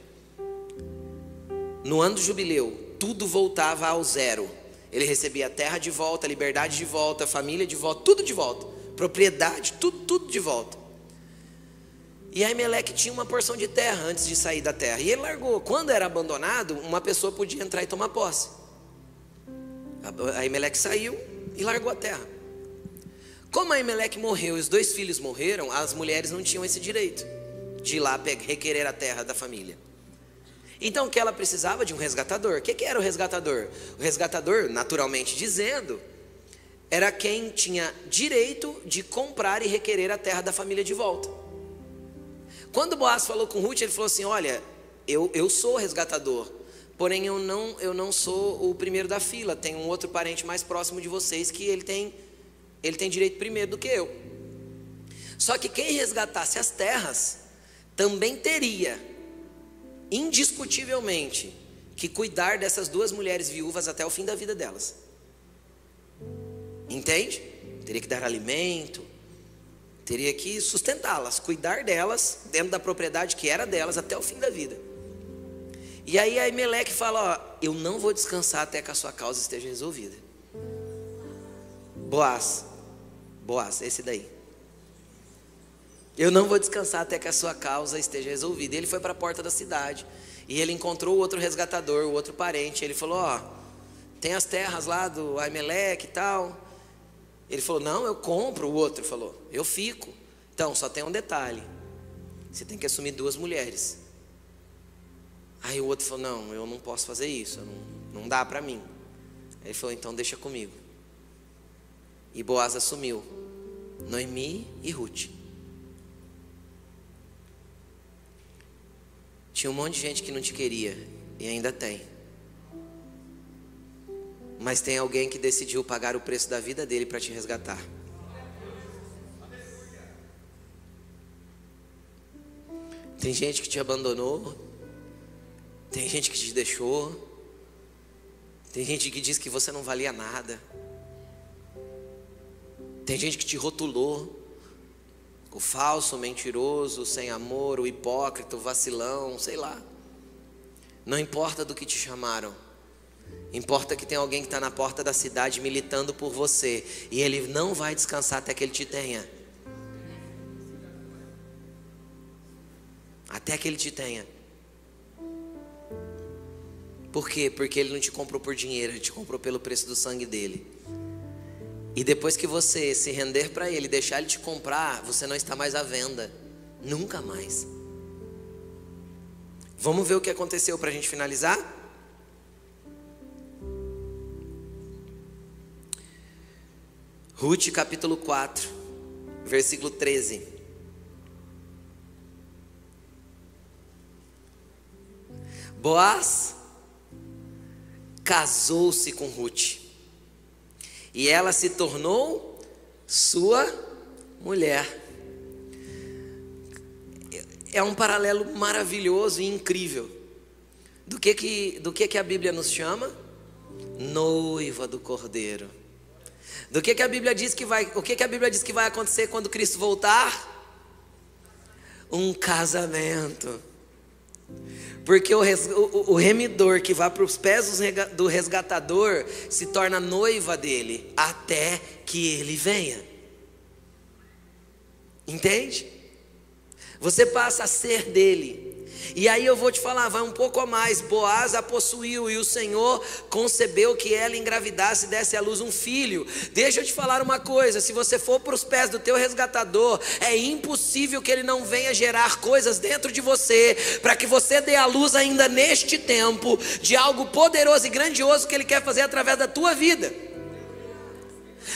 Speaker 1: No ano do jubileu, tudo voltava ao zero. Ele recebia a terra de volta, a liberdade de volta, a família de volta, tudo de volta propriedade, tudo, tudo de volta. E Aimeleque tinha uma porção de terra antes de sair da terra. E ele largou. Quando era abandonado, uma pessoa podia entrar e tomar posse. Aimeleque saiu e largou a terra. Como Aimeleque morreu e os dois filhos morreram, as mulheres não tinham esse direito de ir lá requerer a terra da família. Então o que ela precisava de um resgatador. O que, que era o resgatador? O resgatador, naturalmente dizendo, era quem tinha direito de comprar e requerer a terra da família de volta. Quando Boaz falou com Ruth, ele falou assim: Olha, eu, eu sou resgatador, porém eu não, eu não sou o primeiro da fila. Tem um outro parente mais próximo de vocês que ele tem, ele tem direito primeiro do que eu. Só que quem resgatasse as terras também teria, indiscutivelmente, que cuidar dessas duas mulheres viúvas até o fim da vida delas. Entende? Teria que dar alimento, teria que sustentá-las, cuidar delas dentro da propriedade que era delas até o fim da vida. E aí a Emelec fala: Ó, eu não vou descansar até que a sua causa esteja resolvida. Boaz, Boaz, esse daí. Eu não vou descansar até que a sua causa esteja resolvida. E ele foi para a porta da cidade e ele encontrou o outro resgatador, o outro parente. Ele falou: Ó, tem as terras lá do Aimeleque e tal. Ele falou: Não, eu compro. O outro falou: Eu fico. Então, só tem um detalhe: você tem que assumir duas mulheres. Aí o outro falou: Não, eu não posso fazer isso, não, não dá para mim. Ele falou: Então, deixa comigo. E Boaz assumiu Noemi e Ruth. Tinha um monte de gente que não te queria, e ainda tem. Mas tem alguém que decidiu pagar o preço da vida dele para te resgatar. Tem gente que te abandonou. Tem gente que te deixou. Tem gente que diz que você não valia nada. Tem gente que te rotulou. O falso, o mentiroso, o sem amor, o hipócrita, o vacilão, sei lá. Não importa do que te chamaram. Importa que tem alguém que está na porta da cidade militando por você. E ele não vai descansar até que ele te tenha. Até que ele te tenha. Por quê? Porque ele não te comprou por dinheiro, ele te comprou pelo preço do sangue dele. E depois que você se render para ele, deixar ele te comprar, você não está mais à venda. Nunca mais. Vamos ver o que aconteceu para a gente finalizar? Ruth capítulo 4, versículo 13. Boaz casou-se com Ruth e ela se tornou sua mulher. É um paralelo maravilhoso e incrível. Do que que, do que, que a Bíblia nos chama? Noiva do Cordeiro. Do que, que a Bíblia diz que vai, o que, que a Bíblia diz que vai acontecer quando Cristo voltar? Um casamento. Porque o, res, o, o remidor que vai para os pés do resgatador se torna noiva dele até que ele venha. Entende? Você passa a ser dele. E aí eu vou te falar, vai um pouco a mais. Boaz a possuiu e o Senhor concebeu que ela engravidasse e desse à luz um filho. Deixa eu te falar uma coisa: se você for para os pés do teu resgatador, é impossível que ele não venha gerar coisas dentro de você, para que você dê à luz ainda neste tempo de algo poderoso e grandioso que ele quer fazer através da tua vida.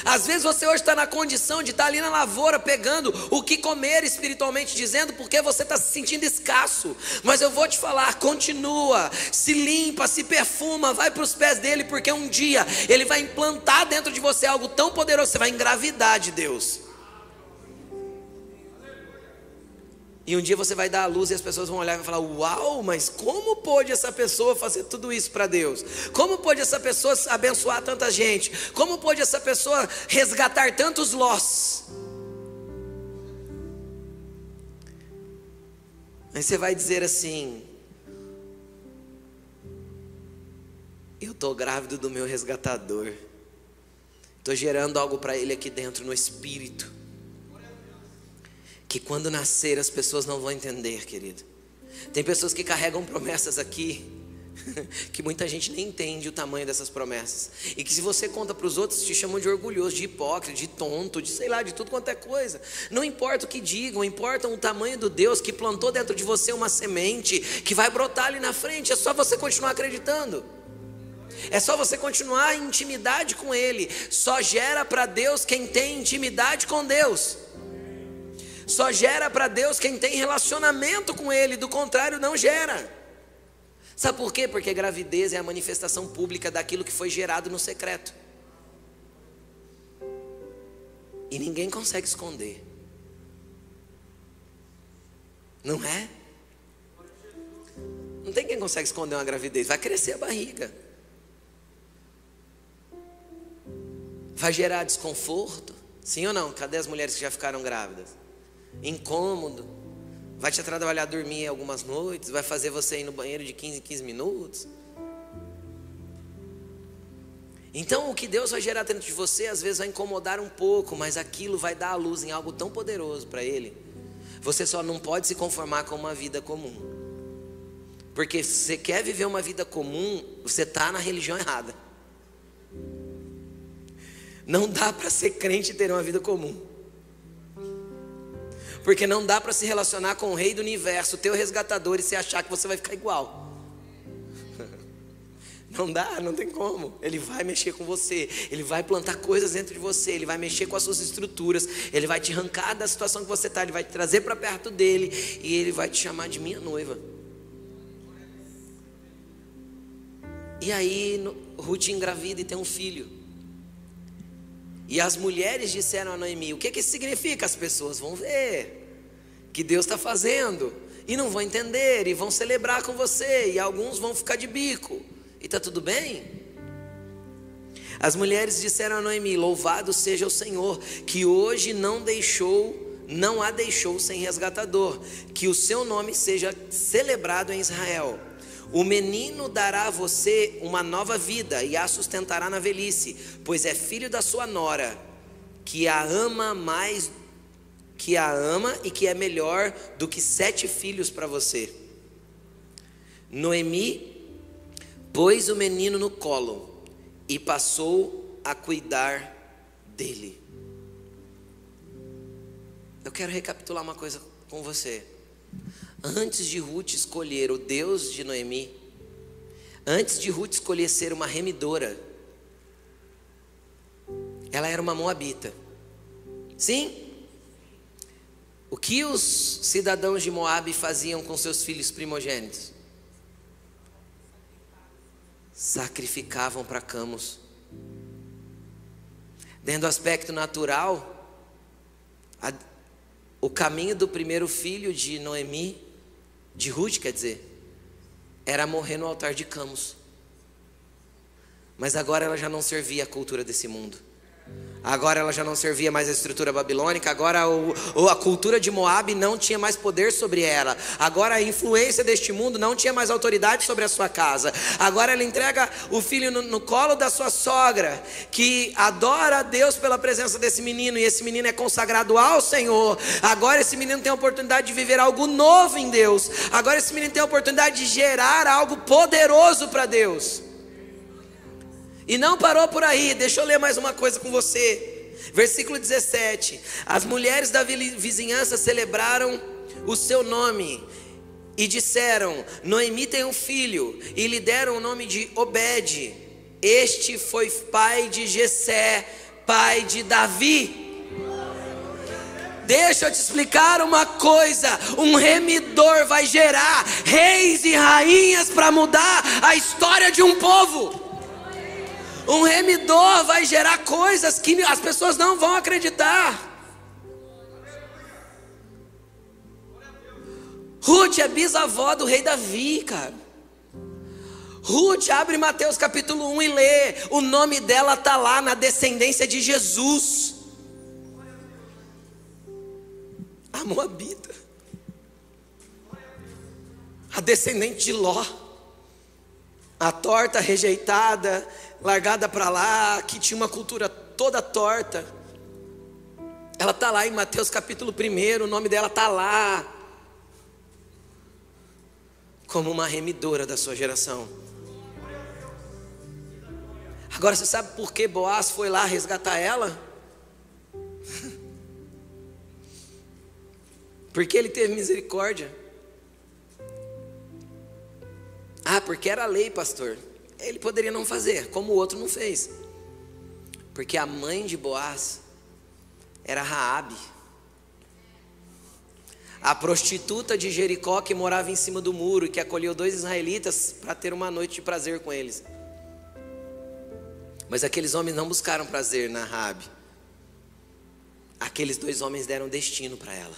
Speaker 1: Às vezes você hoje está na condição de estar ali na lavoura pegando o que comer espiritualmente dizendo, porque você está se sentindo escasso. Mas eu vou te falar: continua, se limpa, se perfuma, vai para os pés dele, porque um dia ele vai implantar dentro de você algo tão poderoso, você vai engravidar de Deus. E um dia você vai dar a luz e as pessoas vão olhar e falar: Uau, mas como pôde essa pessoa fazer tudo isso para Deus? Como pôde essa pessoa abençoar tanta gente? Como pôde essa pessoa resgatar tantos lós? Aí você vai dizer assim: Eu estou grávido do meu resgatador, estou gerando algo para ele aqui dentro no espírito que quando nascer as pessoas não vão entender, querido. Tem pessoas que carregam promessas aqui, (laughs) que muita gente nem entende o tamanho dessas promessas. E que se você conta para os outros, te chamam de orgulhoso, de hipócrita, de tonto, de sei lá, de tudo quanto é coisa. Não importa o que digam, importa o tamanho do Deus que plantou dentro de você uma semente que vai brotar ali na frente. É só você continuar acreditando. É só você continuar em intimidade com Ele. Só gera para Deus quem tem intimidade com Deus. Só gera para Deus quem tem relacionamento com Ele, do contrário, não gera. Sabe por quê? Porque gravidez é a manifestação pública daquilo que foi gerado no secreto. E ninguém consegue esconder. Não é? Não tem quem consegue esconder uma gravidez. Vai crescer a barriga. Vai gerar desconforto. Sim ou não? Cadê as mulheres que já ficaram grávidas? Incômodo, vai te atrapalhar dormir algumas noites, vai fazer você ir no banheiro de 15 em 15 minutos. Então, o que Deus vai gerar dentro de você, às vezes vai incomodar um pouco, mas aquilo vai dar a luz em algo tão poderoso para Ele. Você só não pode se conformar com uma vida comum. Porque se você quer viver uma vida comum, você está na religião errada. Não dá para ser crente e ter uma vida comum. Porque não dá para se relacionar com o rei do universo, o teu resgatador, e se achar que você vai ficar igual. (laughs) Não dá, não tem como. Ele vai mexer com você, ele vai plantar coisas dentro de você, ele vai mexer com as suas estruturas, ele vai te arrancar da situação que você está, ele vai te trazer para perto dele e ele vai te chamar de minha noiva. E aí, Ruth engravida e tem um filho. E as mulheres disseram a Noemi: O que, que isso significa? As pessoas vão ver que Deus está fazendo e não vão entender e vão celebrar com você e alguns vão ficar de bico. E está tudo bem? As mulheres disseram a Noemi: Louvado seja o Senhor, que hoje não deixou, não a deixou sem resgatador, que o seu nome seja celebrado em Israel. O menino dará a você uma nova vida e a sustentará na velhice, pois é filho da sua nora, que a ama mais que a ama e que é melhor do que sete filhos para você. Noemi pôs o menino no colo e passou a cuidar dele. Eu quero recapitular uma coisa com você. Antes de Ruth escolher o Deus de Noemi, antes de Ruth escolher ser uma remidora, ela era uma moabita. Sim? O que os cidadãos de Moabe faziam com seus filhos primogênitos? Sacrificavam para Camus. Dentro do aspecto natural, a, o caminho do primeiro filho de Noemi de Ruth, quer dizer, era morrer no altar de Camus. Mas agora ela já não servia a cultura desse mundo. Agora ela já não servia mais a estrutura babilônica, agora o, a cultura de Moab não tinha mais poder sobre ela. Agora a influência deste mundo não tinha mais autoridade sobre a sua casa. Agora ela entrega o filho no, no colo da sua sogra, que adora a Deus pela presença desse menino, e esse menino é consagrado ao Senhor. Agora esse menino tem a oportunidade de viver algo novo em Deus. Agora esse menino tem a oportunidade de gerar algo poderoso para Deus. E não parou por aí, deixa eu ler mais uma coisa com você. Versículo 17: As mulheres da vizinhança celebraram o seu nome e disseram: Noemi tem um filho, e lhe deram o nome de Obed. Este foi pai de Jessé, pai de Davi. Deixa eu te explicar uma coisa: um remidor vai gerar reis e rainhas para mudar a história de um povo. Um remidor vai gerar coisas que as pessoas não vão acreditar. Ruth é bisavó do rei Davi, cara. Ruth abre Mateus capítulo 1 e lê. O nome dela está lá na descendência de Jesus. A Moabita. A descendente de Ló. A torta rejeitada largada para lá, que tinha uma cultura toda torta. Ela está lá em Mateus capítulo 1, o nome dela está lá. Como uma remidora da sua geração. Agora você sabe por que Boaz foi lá resgatar ela? (laughs) Porque ele teve misericórdia. Ah, porque era lei, pastor ele poderia não fazer, como o outro não fez. Porque a mãe de Boaz era Raabe. A prostituta de Jericó que morava em cima do muro e que acolheu dois israelitas para ter uma noite de prazer com eles. Mas aqueles homens não buscaram prazer na Raabe. Aqueles dois homens deram destino para ela.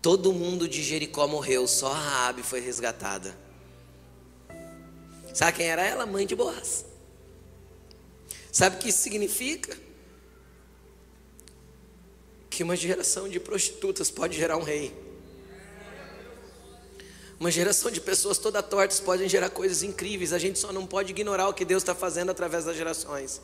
Speaker 1: Todo mundo de Jericó morreu, só Raabe foi resgatada. Sabe quem era ela? Mãe de Boaz. Sabe o que isso significa? Que uma geração de prostitutas pode gerar um rei. Uma geração de pessoas toda tortas podem gerar coisas incríveis. A gente só não pode ignorar o que Deus está fazendo através das gerações.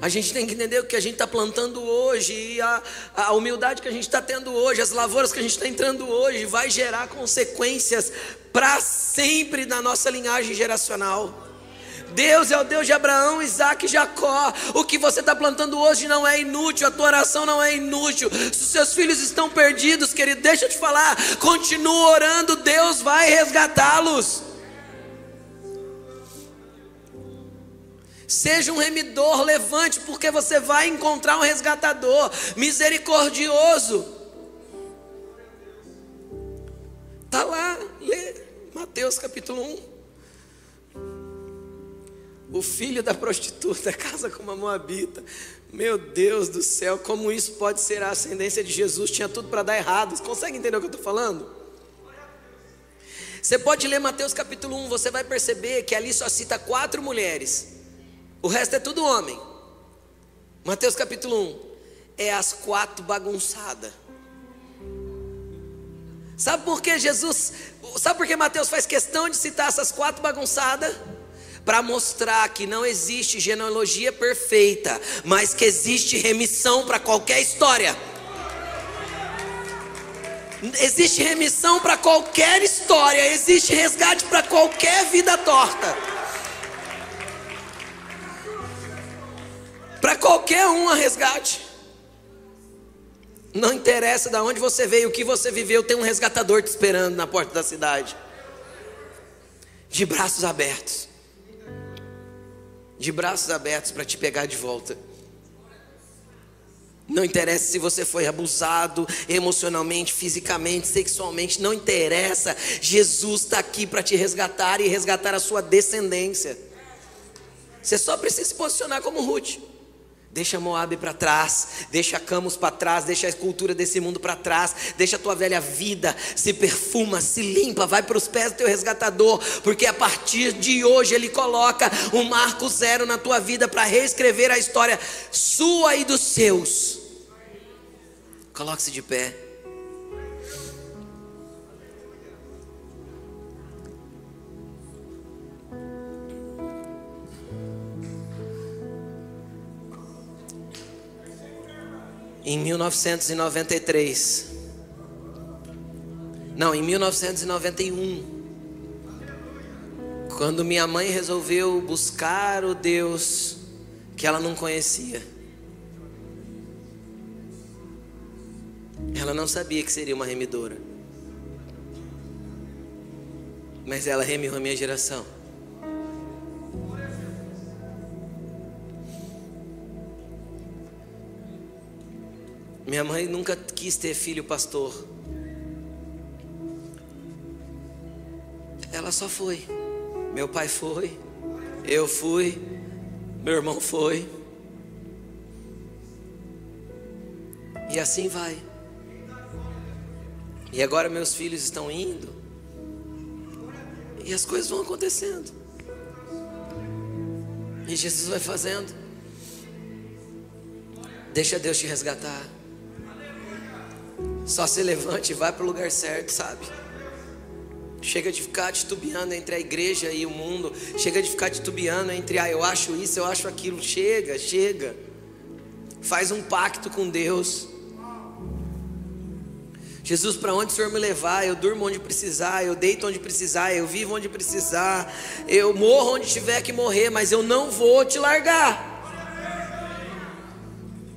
Speaker 1: A gente tem que entender o que a gente está plantando hoje, e a, a humildade que a gente está tendo hoje, as lavouras que a gente está entrando hoje, vai gerar consequências para sempre na nossa linhagem geracional. Deus é o Deus de Abraão, Isaac e Jacó. O que você está plantando hoje não é inútil, a tua oração não é inútil. Se os seus filhos estão perdidos, querido, deixa eu te falar, continua orando, Deus vai resgatá-los. Seja um remidor, levante, porque você vai encontrar um resgatador misericordioso. Está lá, lê Mateus capítulo 1. O filho da prostituta casa com uma moabita. Meu Deus do céu, como isso pode ser a ascendência de Jesus? Tinha tudo para dar errado. Você consegue entender o que eu estou falando? Você pode ler Mateus capítulo 1, você vai perceber que ali só cita quatro mulheres. O resto é tudo homem. Mateus capítulo 1. É as quatro bagunçadas. Sabe por que Jesus, sabe por que Mateus faz questão de citar essas quatro bagunçadas? Para mostrar que não existe genealogia perfeita, mas que existe remissão para qualquer história. Existe remissão para qualquer história, existe resgate para qualquer vida torta. Para qualquer um a resgate. Não interessa de onde você veio, o que você viveu, tem um resgatador te esperando na porta da cidade. De braços abertos. De braços abertos para te pegar de volta. Não interessa se você foi abusado emocionalmente, fisicamente, sexualmente, não interessa. Jesus está aqui para te resgatar e resgatar a sua descendência. Você só precisa se posicionar como Ruth. Deixa Moab para trás, deixa Camus para trás, deixa a escultura desse mundo para trás, deixa a tua velha vida, se perfuma, se limpa, vai para os pés do teu resgatador, porque a partir de hoje ele coloca um marco zero na tua vida para reescrever a história sua e dos seus. Coloque-se de pé. Em 1993. Não, em 1991. Quando minha mãe resolveu buscar o Deus que ela não conhecia. Ela não sabia que seria uma remidora. Mas ela remiu a minha geração. Minha mãe nunca quis ter filho pastor. Ela só foi. Meu pai foi. Eu fui. Meu irmão foi. E assim vai. E agora meus filhos estão indo. E as coisas vão acontecendo. E Jesus vai fazendo. Deixa Deus te resgatar. Só se levante e vai para o lugar certo, sabe? Chega de ficar titubeando entre a igreja e o mundo. Chega de ficar titubeando entre, ah, eu acho isso, eu acho aquilo. Chega, chega. Faz um pacto com Deus. Jesus, para onde o Senhor me levar, eu durmo onde precisar, eu deito onde precisar, eu vivo onde precisar, eu morro onde tiver que morrer, mas eu não vou te largar.